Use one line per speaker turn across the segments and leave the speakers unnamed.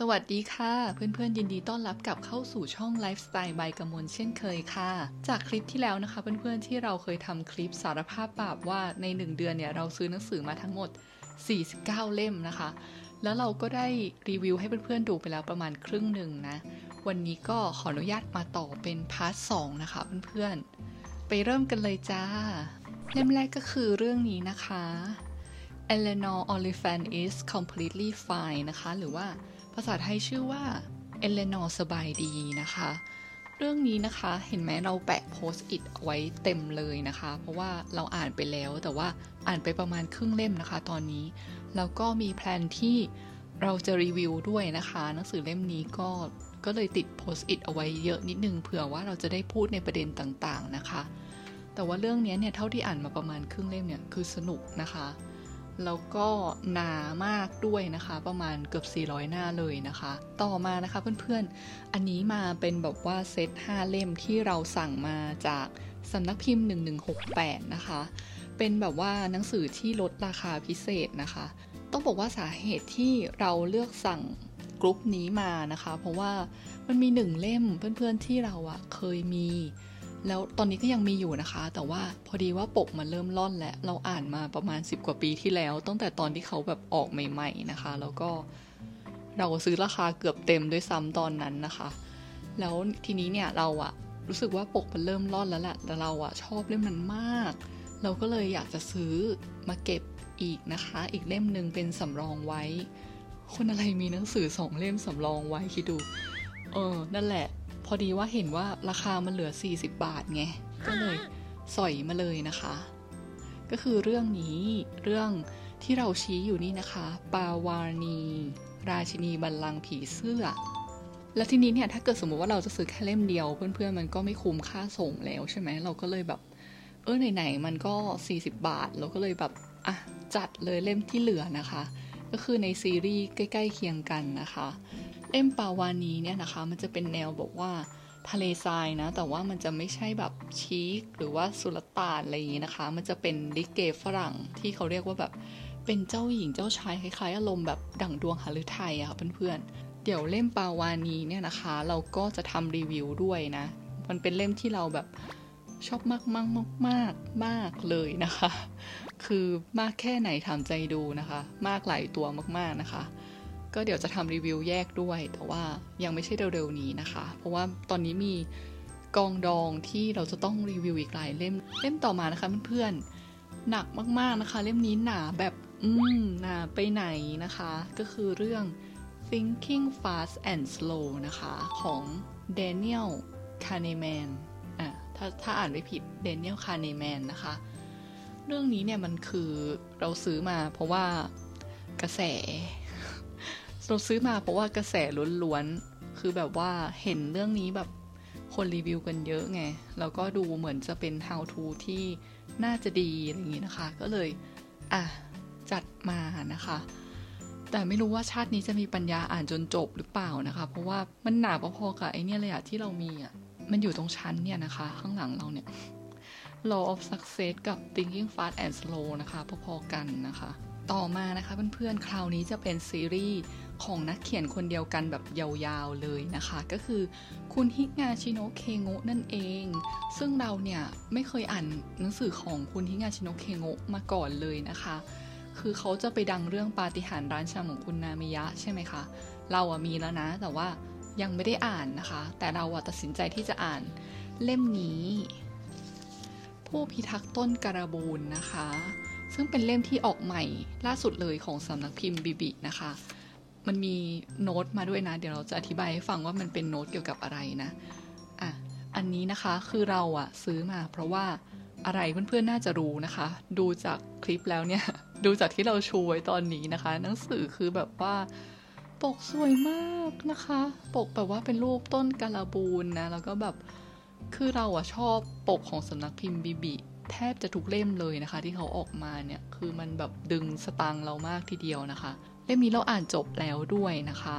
สวัสดีค่ะ เพื่อนๆ ยินดีต้อนรับกลับเข้าสู่ช่อง Lifestyle by กมลเช่นเคยค่ะ จากคลิปที่แล้วนะคะ เพื่อนๆ ที่เราเคยทำคลิปสารภาพบาปว่าใน 1 เดือนเนี่ย เราซื้อหนังสือมาทั้งหมด 49 เล่มนะคะ แล้วเราก็ได้รีวิวให้เพื่อนๆ ดูไปแล้วประมาณครึ่งหนึ่งนะ วันนี้ก็ขออนุญาตมาต่อเป็น part สองนะคะเพื่อนๆ ไปเริ่มกันเลยจ้า เล่มแรกก็คือเรื่องนี้นะคะ Eleanor Oliphant is completely fine นะคะ หรือว่า ภาษาไทยชื่อว่า Eleanor สบายดีนะคะ เรื่องนี้นะคะเห็นไหมเราแปะโพสต์อิทไว้เต็มเลยนะคะ เพราะว่าเราอ่านไปแล้วแต่ว่าอ่านไปประมาณครึ่งเล่มนะคะ ตอนนี้ แล้วก็มีแพลนที่เราจะรีวิวด้วยนะคะ หนังสือเล่มนี้ก็ก็เลยติดโพสต์อิทเอาไว้เยอะนิดนึงเผื่อว่าเราจะได้พูดในประเด็นต่างๆนะคะ แต่ว่าเรื่องนี้เนี่ยเท่าที่อ่านมาประมาณครึ่งเล่มเนี่ยคือสนุกนะคะ แล้วก็หนามากด้วยนะคะ ประมาณเกือบ 400 หน้าเลยนะคะ ต่อมานะคะเพื่อนๆ อันนี้มาเป็นแบบว่าเซต 5 เล่มที่เราสั่งมาจากสำนักพิมพ์ 1168 นะคะ เป็นแบบว่าหนังสือที่ลดราคาพิเศษนะคะ ต้องบอกว่าสาเหตุที่เราเลือกสั่งกรุ๊ปนี้มานะคะ เพราะว่ามันมีหนึ่งเล่มเพื่อนๆที่เราอะเคยมี แล้วตอนนี้ก็ยังมีอยู่นะคะ แต่ว่าพอดีว่าปกมันเริ่มล่อนแล้ว เราอ่านมาประมาณ 10 กว่าปีที่แล้ว ตั้งแต่ตอนที่เขาแบบออกใหม่ ๆนะคะ แล้วก็เราซื้อราคาเกือบเต็มด้วยซ้ำตอนนั้นนะคะ แล้วทีนี้เนี่ยเราอะรู้สึกว่าปกมันเริ่มล่อนแล้วแหละ แต่เราอะชอบเล่มมันมาก เราก็เลยอยากจะซื้อมาเก็บอีกนะคะ อีกเล่มหนึ่งเป็นสำรองไว้ คนอะไรมีหนังสือสองเล่มสำรองไว้คิดดู เออ นั่นแหละ พอดีว่าเห็นว่าราคามันเหลือ 40 บาทไง ก็เลยสอยมาเลยนะคะ ก็คือเรื่องนี้เรื่องที่เราชี้อยู่นี่นะคะ ปาวานี ราชินีบัลลังก์ผีเสื้อ แล้วทีนี้เนี่ยถ้าเกิดสมมติว่าเราจะซื้อแค่เล่มเดียว เพื่อนๆมันก็ไม่คุ้มค่าส่งแล้วใช่ไหมเราก็เลยแบบ เออไหนๆมันก็ 40 บาท เราก็เลยแบบอะจัดเลยเล่มที่เหลือนะคะ ก็คือในซีรีส์ใกล้ ๆ เคียงกันนะคะ ล่มปาวานีเนี่ยนะคะ มันจะเป็นแนวบอกว่าทะเลทรายนะ แต่ว่ามันจะไม่ใช่แบบชีคหรือว่าสุลต่านอะไรอย่างนี้นะคะ มันจะเป็นลิเกฝรั่งที่เขาเรียกว่าแบบเป็นเจ้าหญิงเจ้าชายคล้ายๆอารมณ์แบบดั่งดวงหฤทัยอะค่ะเพื่อนๆ เดี๋ยวเล่มปาวานีเนี่ยนะคะ เราก็จะทำรีวิวด้วยนะ มันเป็นเล่มที่เราแบบชอบมากมากมากมากมากเลยนะคะ คือมากแค่ไหนถามใจดูนะคะ มากหลายตัวมากๆนะคะ ก็เดี๋ยวจะทำรีวิวแยกด้วย แต่ว่ายังไม่ใช่เร็วๆนี้นะคะ เพราะว่าตอนนี้มีกองดองที่เราจะต้องรีวิวอีกหลายเล่มเล่มต่อมานะคะเพื่อนๆหนักมากๆนะคะ เล่มนี้หนาแบบอืมหนาไปไหนนะคะ ก็คือเรื่อง Thinking Fast and Slow นะคะ ของ Daniel Kahneman อะถ้าถ้าอ่านไม่ผิด Daniel Kahneman นะคะ เรื่องนี้เนี่ยมันคือเราซื้อมาเพราะว่ากระแส เราซื้อมาเพราะว่ากระแสล้วนๆ คือแบบว่าเห็นเรื่องนี้แบบคนรีวิวกันเยอะไง แล้วก็ดูเหมือนจะเป็น how to ที่น่าจะดีอะไรอย่างนี้นะคะ ก็เลย อะ จัดมานะคะ แต่ไม่รู้ว่าชาตินี้จะมีปัญญาอ่านจนจบหรือเปล่านะคะ เพราะว่ามันหนาพอๆกับไอเนี่ยเลยอะที่เรามีอะมันอยู่ตรงชั้นเนี่ยนะคะ ข้างหลังเราเนี่ย law of success กับ thinking fast and slow นะคะ พอๆกันนะคะ ต่อมานะคะเพื่อนๆ คราวนี้จะเป็นซีรีส์ ของนักเขียนคนเดียวกันแบบยาวๆเลยนะคะ ก็คือคุณฮิงาชิโนเคโงะนั่นเอง ซึ่งเราเนี่ยไม่เคยอ่านหนังสือของคุณฮิงาชิโนเคโงะมาก่อนเลยนะคะ คือเขาจะไปดังเรื่องปาฏิหาริย์ร้านชาของคุณนามิยะใช่ไหมคะ เราอะมีแล้วนะ แต่ว่ายังไม่ได้อ่านนะคะ แต่เราอะตัดสินใจที่จะอ่านเล่มนี้ ผู้พิทักษ์ต้นการบูนนะคะ ซึ่งเป็นเล่มที่ออกใหม่ล่าสุดเลยของสำนักพิมพ์บิบินะคะ มันมีโน้ตมาด้วยนะ เดี๋ยวเราจะอธิบายให้ฟังว่ามันเป็นโน้ตเกี่ยวกับอะไรนะอะอันนี้นะคะคือเราอะซื้อมา เพราะว่าอะไรเพื่อนๆน่าจะรู้นะคะ ดูจากคลิปแล้วเนี่ย ดูจากที่เราชูไว้ตอนนี้นะคะ หนังสือคือแบบว่าปกสวยมากนะคะ ปกแบบว่าเป็นรูปต้นกาลาบูนนะ แล้วก็แบบคือเราอะชอบปกของสำนักพิมพ์บีบีแทบจะทุกเล่มเลยนะคะ ที่เขาออกมาเนี่ย คือมันแบบดึงสตังเรามากทีเดียวนะคะ เล่มนี้เราอ่านจบแล้วด้วยนะคะ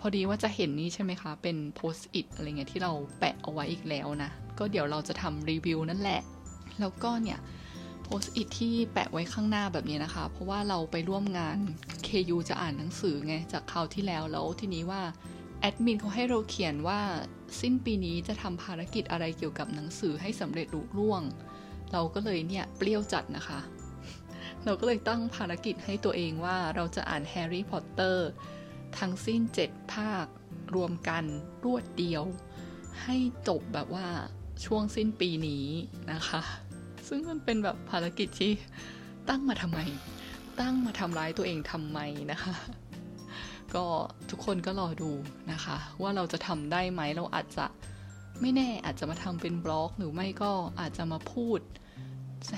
พอดีว่าจะเห็นนี่ใช่ไหมคะ เป็นโพสต์อิทอะไรเงี้ยที่เราแปะเอาไว้อีกแล้วนะ ก็เดี๋ยวเราจะทำรีวิวนั่นแหละ แล้วก็เนี่ยโพสต์อิทที่แปะไว้ข้างหน้าแบบนี้นะคะ เพราะว่าเราไปร่วมงาน KU จะอ่านหนังสือไงจากคราวที่แล้วแล้วทีนี้ว่าแอดมินเขาให้เราเขียนว่าสิ้นปีนี้จะทำภารกิจอะไรเกี่ยวกับหนังสือให้สำเร็จลุล่วง เราก็เลยเนี่ยเปรี้ยวจัดนะคะ เราก็เลยตั้งภารกิจให้ตัวเองว่าเราจะอ่านแฮร์รี่พอตเตอร์ทั้งสิ้น 7 ภาครวมกันรวดเดียว ให้จบแบบว่าช่วงสิ้นปีนี้นะคะ ซึ่งมันเป็นแบบภารกิจที่ตั้งมาทำไม ตั้งมาทำร้ายตัวเองทำไมนะคะ ก็ทุกคนก็รอดูนะคะ ว่าเราจะทำได้ไหมเราอาจจะไม่แน่อาจจะมาทำเป็น vlog หรือไม่ก็อาจจะมาพูด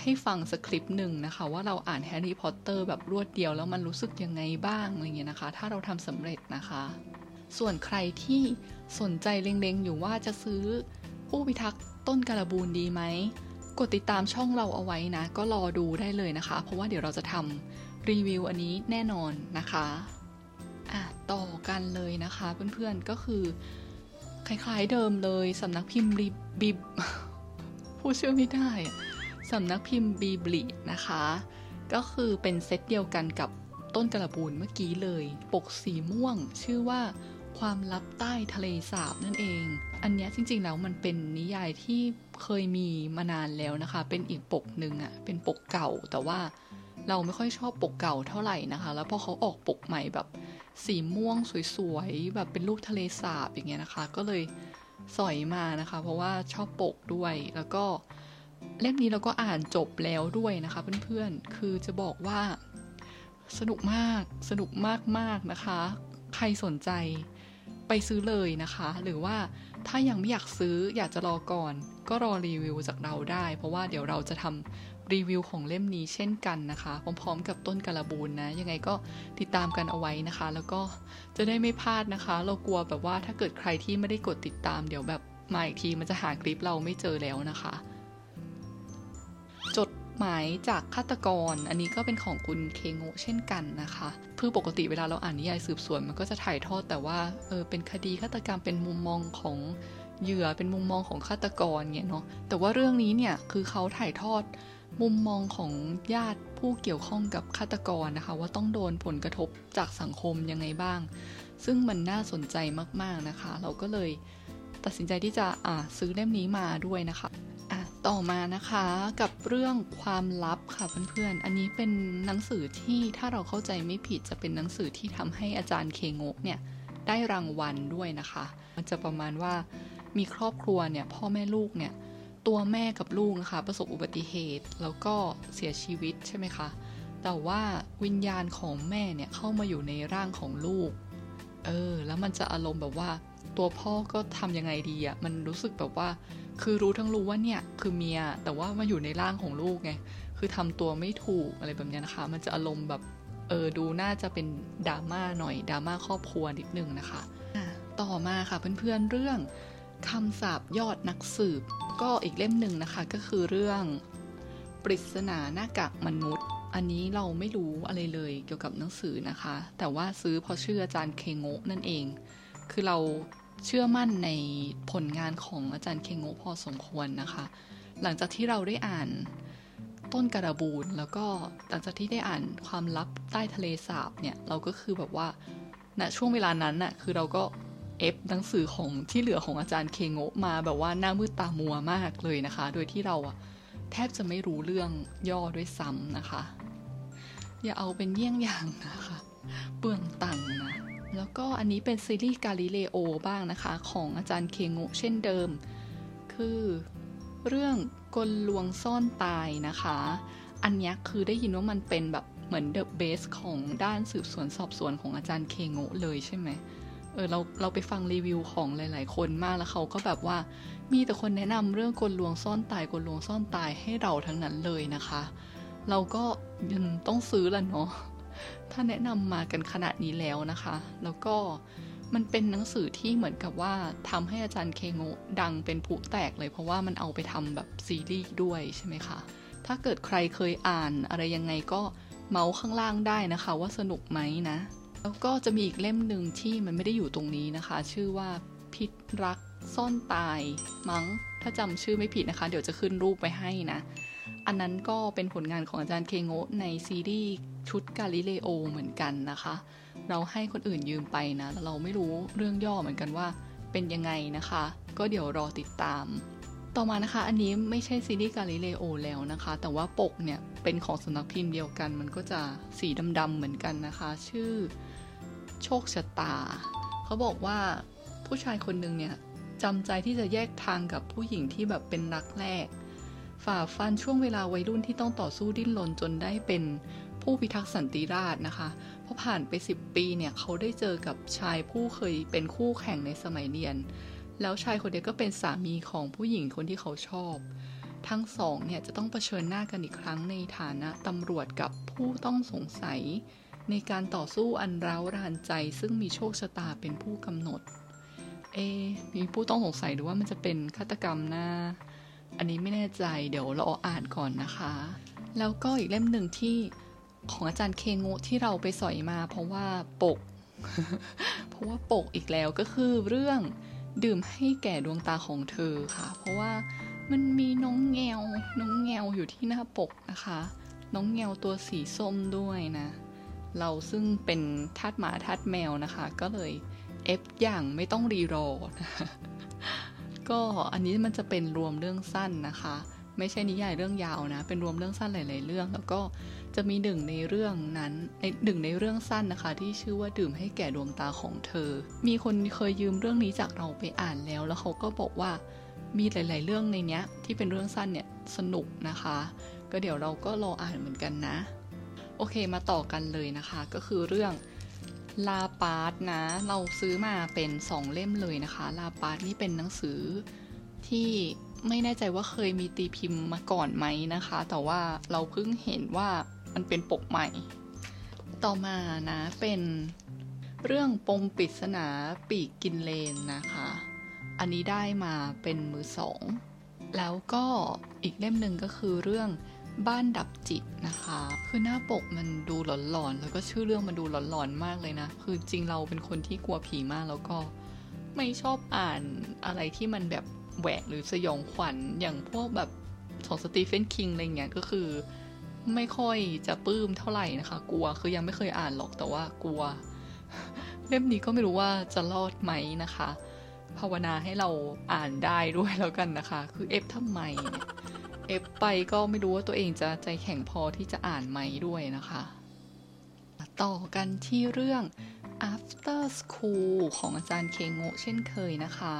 ให้ฟังสักคลิปหนึ่งนะคะ ว่าเราอ่านแฮร์รี่พอตเตอร์แบบรวดเดียวแล้วมันรู้สึกยังไงบ้างอะไรเงี้ยนะคะ ถ้าเราทำสำเร็จนะคะ ส่วนใครที่สนใจเล็งๆ อยู่ว่าจะซื้อผู้พิทักษ์ต้นการบูนดีไหมกดติดตามช่องเราเอาไว้นะ ก็รอดูได้เลยนะคะ เพราะว่าเดี๋ยวเราจะทำรีวิวอันนี้แน่นอนนะคะอะต่อกันเลยนะคะเพื่อนๆก็คือ คล้ายๆเดิมเลยสำนักพิมพ์บิบพูดชื่อไม่ได้ สำนักพิมพ์บีบลินะคะ ก็คือเป็นเซตเดียวกันกับต้นกระบูนเมื่อกี้เลย ปกสีม่วง ชื่อว่าความลับใต้ทะเลสาบนั่นเอง อันนี้จริงๆแล้วมันเป็นนิยายที่เคยมีมานานแล้วนะคะ เป็นอีกปกหนึ่งอะ่ะ เป็นปกเก่า แต่ว่าเราไม่ค่อยชอบปกเก่าเท่าไหร่นะคะ แล้วพอเขาออกปกใหม่แบบสีม่วงสวยๆ แบบเป็นรูปทะเลสาบอย่างเงี้ยนะคะ ก็เลยสอยมานะคะ เพราะว่าชอบปกด้วย แล้วก็ เล่มนี้เราก็อ่านจบแล้วด้วยนะคะเพื่อนๆ คือจะบอกว่าสนุกมาก สนุกมากๆนะคะ ใครสนใจไปซื้อเลยนะคะ หรือว่าถ้ายังไม่อยากซื้ออยากจะรอก่อน ก็รอรีวิวจากเราได้ เพราะว่าเดี๋ยวเราจะทำรีวิวของเล่มนี้เช่นกันนะคะ พร้อมๆ กับต้นกระบูนนะ ยังไงก็ติดตามกันเอาไว้นะคะ แล้วก็จะได้ไม่พลาดนะคะ เรากลัวแบบว่าถ้าเกิดใครที่ไม่ได้กดติดตาม เดี๋ยวแบบมาอีกทีมันจะหาคลิปเราไม่เจอแล้วนะคะ หมายจากฆาตกร อันนี้ก็เป็นของคุณเคโงเช่นกันนะคะเพื่อปกติเวลาเราอ่านนิยายสืบสวนมันก็จะถ่ายทอดแต่ว่าเออเป็นคดีฆาตกรรมเป็นมุมมองของเหยื่อเป็นมุมมองของฆาตกรเงี้ยเนาะแต่ว่าเรื่องนี้เนี่ยคือเขาถ่ายทอดมุมมองของญาติผู้เกี่ยวข้องกับฆาตกรนะคะ ว่าต้องโดนผลกระทบจากสังคมยังไงบ้าง ซึ่งมันน่าสนใจมากๆนะคะ เราก็เลยตัดสินใจที่จะอ่าซื้อเล่มนี้มาด้วยนะคะ ต่อมานะคะกับเรื่องความลับค่ะเพื่อนๆ อันนี้เป็นหนังสือที่ถ้าเราเข้าใจไม่ผิดจะเป็นหนังสือที่ทำให้อาจารย์เคงกเนี่ยได้รางวัลด้วยนะคะ มันจะประมาณว่ามีครอบครัวเนี่ยพ่อแม่ลูกเนี่ยตัวแม่กับลูกนะคะ ประสบอุบัติเหตุแล้วก็เสียชีวิตใช่ไหมคะแต่ว่าวิญญาณของแม่เนี่ยเข้ามาอยู่ในร่างของลูก เออ แล้วมันจะอารมณ์แบบว่า ตัวพ่อก็ทำยังไงดีอะ่ะมันรู้สึกแบบว่า คือรู้ทั้งรู้ว่าเนี่ยคือเมียแต่ว่ามาอยู่ในร่างของลูกไงคือทำตัวไม่ถูกอะไรแบบนี้นะคะ มันจะอารมณ์แบบเออดูน่าจะเป็นดราม่าหน่อยดราม่าครอบครัวนิดนึงนะคะต่อมาค่ะเพื่อนๆเรื่องคำสาบยอดนักสืบ ก็อีกเล่มหนึ่งนะคะก็คือเรื่องปริศนาหน้ากากมนุษย์ อันนี้เราไม่รู้อะไรเลยเกี่ยวกับหนังสือนะคะ แต่ว่าซื้อเพราะชื่ออาจารย์เคงะนั่นเอง คือเรา เชื่อมั่นในผลงานของอาจารย์เคงโงพอสมควรนะคะ หลังจากที่เราได้อ่านต้นกระบูนแล้วก็หลังจากที่ได้อ่านความลับใต้ทะเลสาบเนี่ย เราก็คือแบบว่าณนะช่วงเวลานั้นน่ะคือเราก็เอฟหนังสือของที่เหลือของอาจารย์เคงโงมาแบบว่าหน้ามืดตามัวมากเลยนะคะ โดยที่เราอะแทบจะไม่รู้เรื่องย่อด้วยซ้ำนะคะ อย่าเอาเป็นเยี่ยงอย่างนะคะ เปลืองตังค์นะ แล้วก็อันนี้เป็นซีรีส์กาลิเลโอบ้างนะคะ ของอาจารย์เคงุเช่นเดิม คือเรื่องกลลวงซ่อนตายนะคะ อันนี้คือได้ยินว่ามันเป็นแบบเหมือนเดอะเบสของด้านสืบสวนสอบสวนของอาจารย์เคงุเลยใช่ไหมเออเราเราไปฟังรีวิวของหลาย ๆ คนมากแล้วเขาก็แบบว่า มีแต่คนแนะนำเรื่องกลลวงซ่อนตายกลลวงซ่อนตายให้เราทั้งนั้นเลยนะคะ เราก็ยังต้องซื้อละเนาะ ถ้าแนะนำมากันขนาดนี้แล้วนะคะ แล้วก็มันเป็นหนังสือที่เหมือนกับว่าทำให้อาจารย์เคงดังเป็นผู้แตกเลย เพราะว่ามันเอาไปทำแบบซีรีส์ด้วยใช่ไหมคะถ้าเกิดใครเคยอ่านอะไรยังไงก็เมาส์ข้างล่างได้นะคะว่าสนุกไหมนะ แล้วก็จะมีอีกเล่มหนึ่งที่มันไม่ได้อยู่ตรงนี้นะคะ ชื่อว่าพิษรักซ่อนตายมั้ง ถ้าจำชื่อไม่ผิดนะคะ เดี๋ยวจะขึ้นรูปไปให้นะ อันนั้นก็เป็นผลงานของอาจารย์เคโงะในซีรีส์ ชุดกาลิเลโอเหมือนกันนะคะ เราให้คนอื่นยืมไปนะแล้วเราไม่รู้เรื่องย่อเหมือนกันว่าเป็นยังไงนะคะ ก็เดี๋ยวรอติดตาม ต่อมานะคะ อันนี้ไม่ใช่ซีรีส์กาลิเลโอแล้วนะคะ แต่ว่าปกเนี่ยเป็นของสำนักพิมพ์เดียวกัน มันก็จะสีดำๆเหมือนกันนะคะ ชื่อโชคชะตา เขาบอกว่าผู้ชายคนหนึ่งเนี่ยจำใจที่จะแยกทางกับผู้หญิงที่แบบเป็นรักแรก ฝ่าฟันช่วงเวลาวัยรุ่นที่ต้องต่อสู้ดิ้นรนจนได้เป็น ผู้พิทักษ์สันติราษฎร์นะคะพอผ่านไป 10 ปีเนี่ยเขาได้เจอกับชายผู้เคยเป็นคู่แข่งในสมัยเรียน แล้วชายคนนี้ก็เป็นสามีของผู้หญิงคนที่เขาชอบ ทั้งสองเนี่ยจะต้องเผชิญหน้ากันอีกครั้งในฐานะตำรวจกับผู้ต้องสงสัย ในการต่อสู้อันร้าวรานใจ ซึ่งมีโชคชะตาเป็นผู้กำหนดเอ มีผู้ต้องสงสัยหรือว่ามันจะเป็นฆาตกรรมนะอันนี้ไม่แน่ใจเดี๋ยวเราอ่านก่อนนะคะ แล้วก็อีกเล่มหนึ่งที่ ของอาจารย์เคงุที่เราไปสอยมา เพราะว่าปก เพราะว่าปกอีกแล้วก็คือเรื่องดื่มให้แก่ดวงตาของเธอค่ะ เพราะว่ามันมีน้องแงวน้องแงวอยู่ที่หน้าปกนะคะ น้องแงวตัวสีส้มด้วยนะ เราซึ่งเป็นทาสหมาทาสแมวนะคะ ก็เลยเอฟอย่างไม่ต้องรีรดก็อันนี้มันจะเป็นรวมเรื่องสั้นนะคะ ไม่ใช่นิยายเรื่องยาวนะ เป็นรวมเรื่องสั้นหลาย ๆ เรื่องแล้วก็ จะมีหนึ่งในเรื่องนั้นในหนึ่งในเรื่องสั้นนะคะ ที่ชื่อว่าดื่มให้แก่ดวงตาของเธอ มีคนเคยยืมเรื่องนี้จากเราไปอ่านแล้ว แล้วเขาก็บอกว่ามีหลาย ๆ เรื่องในเนี้ย ที่เป็นเรื่องสั้นเนี่ยสนุกนะคะ ก็เดี๋ยวเราก็รออ่านเหมือนกันนะ โอเคมาต่อกันเลยนะคะ ก็คือเรื่องลาปาร์ตนะ เราซื้อมาเป็นสองเล่มเลยนะคะ ลาปาร์ตนี่เป็นหนังสือที่ไม่แน่ใจว่าเคยมีตีพิมพ์มาก่อนไหมนะคะ แต่ว่าเราเพิ่งเห็นว่า มันเป็นปกใหม่ ต่อมานะ เป็นเรื่องปมปริศนาปีกกินเลนนะคะ อันนี้ได้มาเป็นมือสอง แล้วก็อีกเล่มหนึ่งก็คือเรื่องบ้านดับจิตนะคะ คือหน้าปกมันดูหลอนๆ แล้วก็ชื่อเรื่องมันดูหลอนๆ มากเลยนะ คือจริงเราเป็นคนที่กลัวผีมากแล้วก็ไม่ชอบอ่านอะไรที่มันแบบแหวกหรือสยองขวัญอย่างพวกแบบของสตีเฟนคิงอะไรเงี้ยก็คือ ไม่ค่อยจะปลื้มเท่าไหร่นะคะ กลัวคือยังไม่เคยอ่านหรอกแต่ว่ากลัว เล่มนี้ก็ไม่รู้ว่าจะรอดไหมนะคะ ภาวนาให้เราอ่านได้ด้วยแล้วกันนะคะ คือเอฟทำไมเนี่ยเอฟไปก็ไม่รู้ว่าตัวเองจะใจแข็งพอที่จะอ่านไหมด้วยนะคะ ต่อกันที่เรื่อง after school ของอาจารย์เคงโงเช่นเคยนะคะ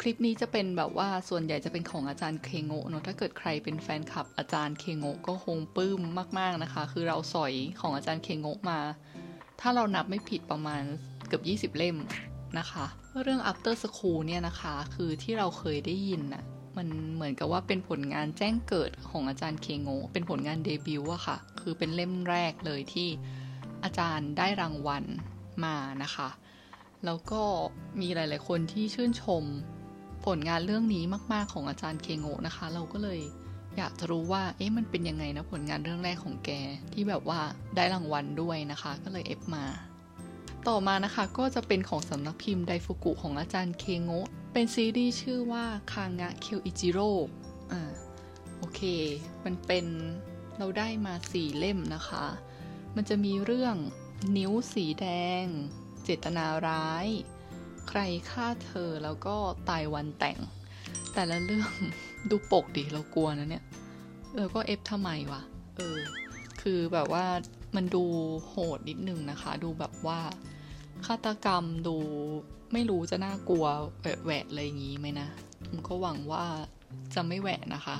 คลิปนี้จะเป็นแบบว่าส่วนใหญ่จะเป็นของอาจารย์เคงโงเนอะถ้าเกิดใครเป็นแฟนคลับอาจารย์เคงโงก็คงปลื้มมากๆนะคะ คือเราสอยของอาจารย์เคงโงมา ถ้าเรานับไม่ผิดประมาณเกือบ20 เล่มนะคะ เรื่อง after school เนี่ยนะคะคือที่เราเคยได้ยินน่ะมันเหมือนกับว่าเป็นผลงานแจ้งเกิดของอาจารย์เคงโงเป็นผลงานเดบิวต์อะค่ะ คือเป็นเล่มแรกเลยที่อาจารย์ได้รางวัลมานะคะ แล้วก็มีหลาย ๆ คนที่ชื่นชม ผลงานเรื่องนี้มาก ๆ ของอาจารย์เคงโงนะคะ เราก็เลยอยากจะรู้ว่า เอ๊ะ มันเป็นยังไงนะผลงานเรื่องแรกของแก ที่แบบว่าได้รางวัลด้วยนะคะ ก็เลยเอฟมา ต่อมานะคะก็จะเป็นของสำนักพิมพ์ไดฟุกุของอาจารย์เคงโงเป็นซีรีส์ชื่อว่าคางะเคียวอิจิโร่อ่า โอเค มันเป็นเราได้มาสี่เล่มนะคะ มันจะมีเรื่องนิ้วสีแดง เจตนาร้าย ใครฆ่าเธอแล้วก็ตายวันแต่ง แต่ละเรื่องดูปกดิเรากลัวนะเนี่ยเออก็เอฟทำไมวะเออ คือแบบว่ามันดูโหดนิดนึงนะคะ ดูแบบว่าฆาตกรรมดูไม่รู้จะน่ากลัวแหวะอะไรอย่างงี้ไหมนะผมก็หวังว่าจะไม่แหวะนะคะ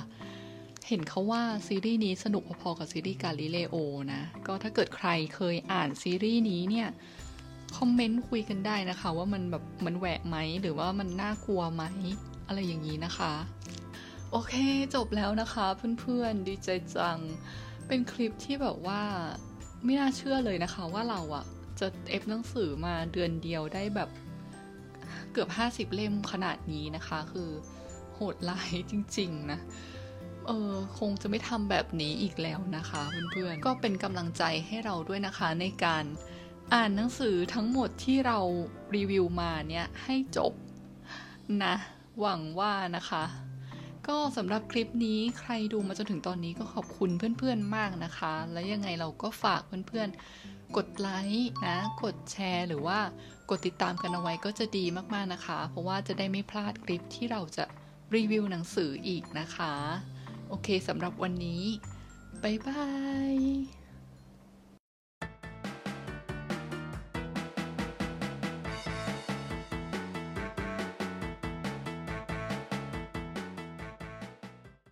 เห็นเขาว่าซีรีส์นี้สนุกพอๆกับซีรีส์กาลิเลโอนะ ก็ถ้าเกิดใครเคยอ่านซีรีส์นี้เนี่ย คอมเมนต์คุยกันได้นะคะ ว่ามันแบบมันแหวะไหมหรือว่ามันน่ากลัวไหมอะไรอย่างนี้นะคะ โอเคจบแล้วนะคะเพื่อนๆดีใจจัง เป็นคลิปที่แบบว่าไม่น่าเชื่อเลยนะคะว่าเราอะจะเอฟหนังสือมาเดือนเดียวได้แบบเกือบ 50 เล่มขนาดนี้นะคะ คือโหดร้ายจริง ๆ นะเออคงจะไม่ทำแบบนี้อีกแล้วนะคะ เพื่อนๆ ก็เป็นกำลังใจให้เราด้วยนะคะในการ อ่านหนังสือทั้งหมดที่เรารีวิวมาเนี่ยให้จบนะ หวังว่านะคะ ก็สำหรับคลิปนี้ใครดูมาจนถึงตอนนี้ก็ขอบคุณเพื่อนๆมากนะคะ และยังไงเราก็ฝากเพื่อนๆ กดไลค์นะ กดแชร์ หรือว่ากดติดตามกันเอาไว้ก็จะดีมากๆนะคะ เพราะว่าจะได้ไม่พลาดคลิปที่เราจะรีวิวหนังสืออีกนะคะ โอเคสำหรับวันนี้ บ๊ายบาย